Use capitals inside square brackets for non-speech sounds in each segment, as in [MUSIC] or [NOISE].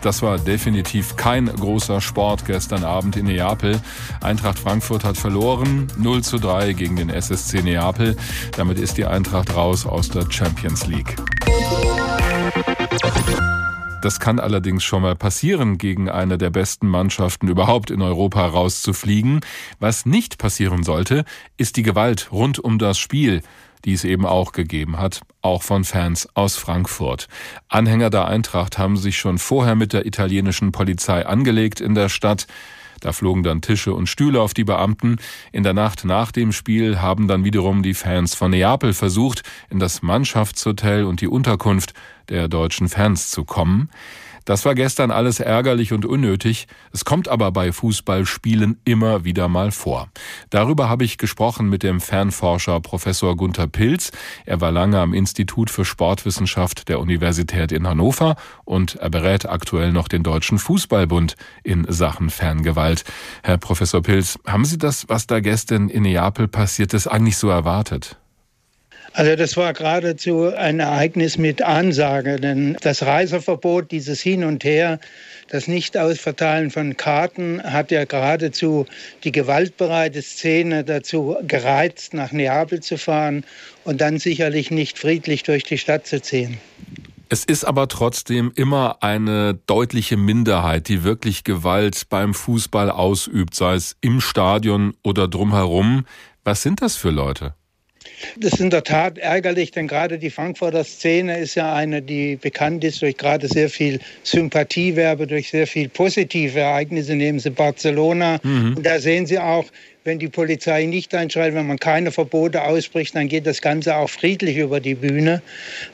Das war definitiv kein großer Sport gestern Abend in Neapel. Eintracht Frankfurt hat verloren, 0 zu 3 gegen den SSC Neapel. Damit ist die Eintracht raus aus der Champions League. Das kann allerdings schon mal passieren, gegen eine der besten Mannschaften überhaupt in Europa rauszufliegen. Was nicht passieren sollte, ist die Gewalt rund um das Spiel die es eben auch gegeben hat, auch von Fans aus Frankfurt. Anhänger der Eintracht haben sich schon vorher mit der italienischen Polizei angelegt in der Stadt. Da flogen dann Tische und Stühle auf die Beamten. In der Nacht nach dem Spiel haben dann wiederum die Fans von Neapel versucht, in das Mannschaftshotel und die Unterkunft der deutschen Fans zu kommen. Das war gestern alles ärgerlich und unnötig. Es kommt aber bei Fußballspielen immer wieder mal vor. Darüber habe ich gesprochen mit dem Fernforscher Professor Gunther Pilz. Er war lange am Institut für Sportwissenschaft der Universität in Hannover und er berät aktuell noch den Deutschen Fußballbund in Sachen Ferngewalt. Herr Professor Pilz, haben Sie das, was da gestern in Neapel passiert ist, eigentlich so erwartet? Also das war geradezu ein Ereignis mit Ansage, denn das Reiseverbot, dieses Hin und Her, das Nicht-Ausverteilen von Karten hat ja geradezu die gewaltbereite Szene dazu gereizt, nach Neapel zu fahren und dann sicherlich nicht friedlich durch die Stadt zu ziehen. Es ist aber trotzdem immer eine deutliche Minderheit, die wirklich Gewalt beim Fußball ausübt, sei es im Stadion oder drumherum. Was sind das für Leute? Das ist in der Tat ärgerlich, denn gerade die Frankfurter Szene ist ja eine, die bekannt ist durch gerade sehr viel Sympathiewerbe, durch sehr viel positive Ereignisse. Nehmen Sie Barcelona. Mhm. Und da sehen Sie auch, wenn die Polizei nicht einschreitet, wenn man keine Verbote ausspricht, dann geht das Ganze auch friedlich über die Bühne.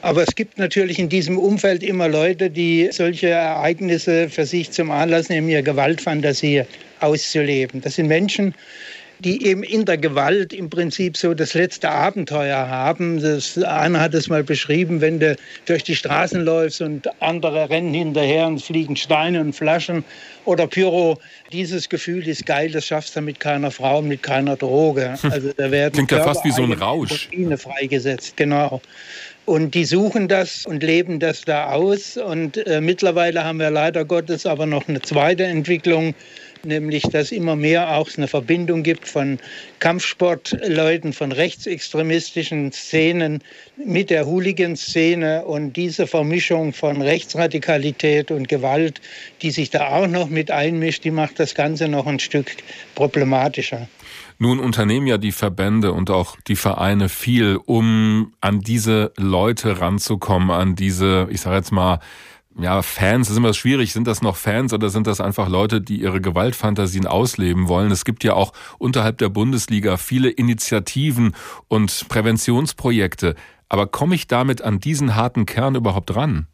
Aber es gibt natürlich in diesem Umfeld immer Leute, die solche Ereignisse für sich zum Anlass nehmen, ihre Gewaltfantasie auszuleben. Das sind Menschen, die eben in der Gewalt im Prinzip so das letzte Abenteuer haben. Das, einer hat es mal beschrieben, wenn du durch die Straßen läufst und andere rennen hinterher und fliegen Steine und Flaschen oder Pyro. Dieses Gefühl ist geil, das schaffst du mit keiner Frau, mit keiner Droge. [LAUGHS] Also da werden Klingt ja fast wie so ein Rausch. freigesetzt, genau. Und die suchen das und leben das da aus. Und äh, mittlerweile haben wir leider Gottes aber noch eine zweite Entwicklung nämlich dass immer mehr auch eine Verbindung gibt von Kampfsportleuten, von rechtsextremistischen Szenen mit der Hooligan-Szene und diese Vermischung von Rechtsradikalität und Gewalt, die sich da auch noch mit einmischt, die macht das Ganze noch ein Stück problematischer. Nun unternehmen ja die Verbände und auch die Vereine viel, um an diese Leute ranzukommen, an diese, ich sage jetzt mal, ja, Fans, ist immer schwierig. Sind das noch Fans oder sind das einfach Leute, die ihre Gewaltfantasien ausleben wollen? Es gibt ja auch unterhalb der Bundesliga viele Initiativen und Präventionsprojekte. Aber komme ich damit an diesen harten Kern überhaupt ran?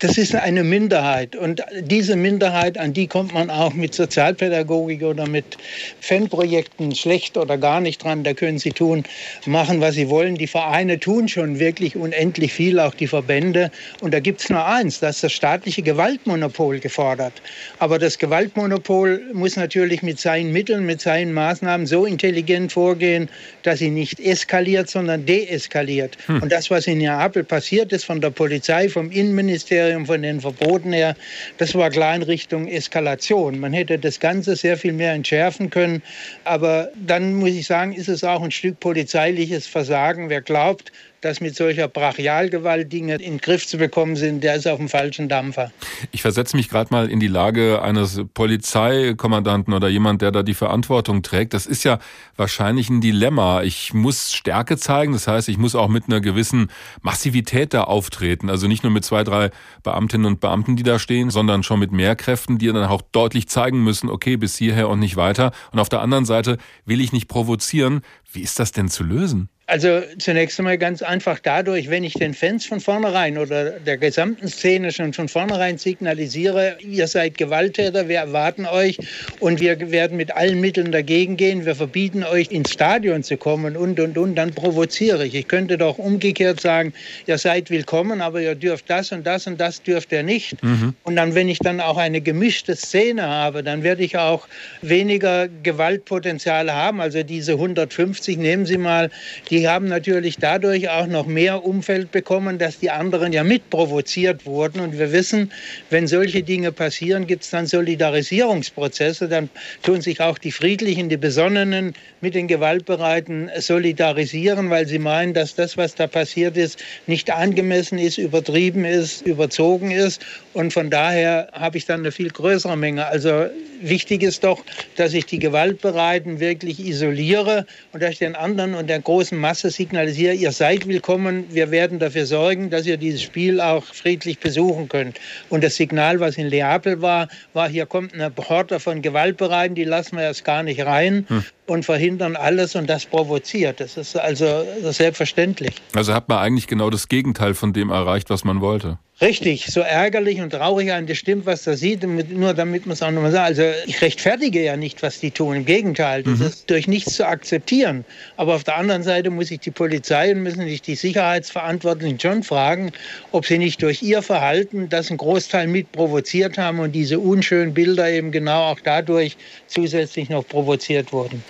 Das ist eine Minderheit. Und diese Minderheit, an die kommt man auch mit Sozialpädagogik oder mit Fanprojekten schlecht oder gar nicht dran. Da können sie tun, machen, was sie wollen. Die Vereine tun schon wirklich unendlich viel, auch die Verbände. Und da gibt es nur eins, das ist das staatliche Gewaltmonopol gefordert. Aber das Gewaltmonopol muss natürlich mit seinen Mitteln, mit seinen Maßnahmen so intelligent vorgehen, dass sie nicht eskaliert, sondern deeskaliert. Hm. Und das, was in Neapel passiert ist von der Polizei, vom Innenministerium, Kriterium von den Verboten her, das war klar in Richtung Eskalation. Man hätte das Ganze sehr viel mehr entschärfen können. Aber dann muss ich sagen, ist es auch ein Stück polizeiliches Versagen. Wer glaubt, dass mit solcher Brachialgewalt Dinge in den Griff zu bekommen sind, der ist auf dem falschen Dampfer. Ich versetze mich gerade mal in die Lage eines Polizeikommandanten oder jemand, der da die Verantwortung trägt. Das ist ja wahrscheinlich ein Dilemma. Ich muss Stärke zeigen, das heißt, ich muss auch mit einer gewissen Massivität da auftreten. Also nicht nur mit zwei, drei Beamtinnen und Beamten, die da stehen, sondern schon mit mehr Kräften, die dann auch deutlich zeigen müssen, okay, bis hierher und nicht weiter. Und auf der anderen Seite will ich nicht provozieren. Wie ist das denn zu lösen? Also zunächst einmal ganz einfach dadurch, wenn ich den Fans von vornherein oder der gesamten Szene schon von vornherein signalisiere, ihr seid Gewalttäter, wir erwarten euch und wir werden mit allen Mitteln dagegen gehen, wir verbieten euch ins Stadion zu kommen und und und, dann provoziere ich. Ich könnte doch umgekehrt sagen, ihr seid willkommen, aber ihr dürft das und das und das dürft ihr nicht. Mhm. Und dann, wenn ich dann auch eine gemischte Szene habe, dann werde ich auch weniger Gewaltpotenzial haben. Also diese 150, nehmen Sie mal, die die haben natürlich dadurch auch noch mehr Umfeld bekommen, dass die anderen ja mitprovoziert wurden. Und wir wissen, wenn solche Dinge passieren, gibt es dann Solidarisierungsprozesse. Dann tun sich auch die Friedlichen, die Besonnenen mit den Gewaltbereiten solidarisieren, weil sie meinen, dass das, was da passiert ist, nicht angemessen ist, übertrieben ist, überzogen ist. Und von daher habe ich dann eine viel größere Menge. Also wichtig ist doch, dass ich die Gewaltbereiten wirklich isoliere und dass ich den anderen und der großen Masse signalisiere, ihr seid willkommen, wir werden dafür sorgen, dass ihr dieses Spiel auch friedlich besuchen könnt. Und das Signal, was in Neapel war, war, hier kommt eine Horde von Gewaltbereiten, die lassen wir erst gar nicht rein. Hm und verhindern alles und das provoziert. Das ist also selbstverständlich. Also hat man eigentlich genau das Gegenteil von dem erreicht, was man wollte. Richtig, so ärgerlich und traurig an das stimmt, was da sieht, nur damit man es auch nochmal sagt. Also ich rechtfertige ja nicht, was die tun. Im Gegenteil, das mhm. ist durch nichts zu akzeptieren. Aber auf der anderen Seite muss ich die Polizei und müssen sich die Sicherheitsverantwortlichen schon fragen, ob sie nicht durch ihr Verhalten das einen Großteil mit provoziert haben und diese unschönen Bilder eben genau auch dadurch zusätzlich noch provoziert wurden.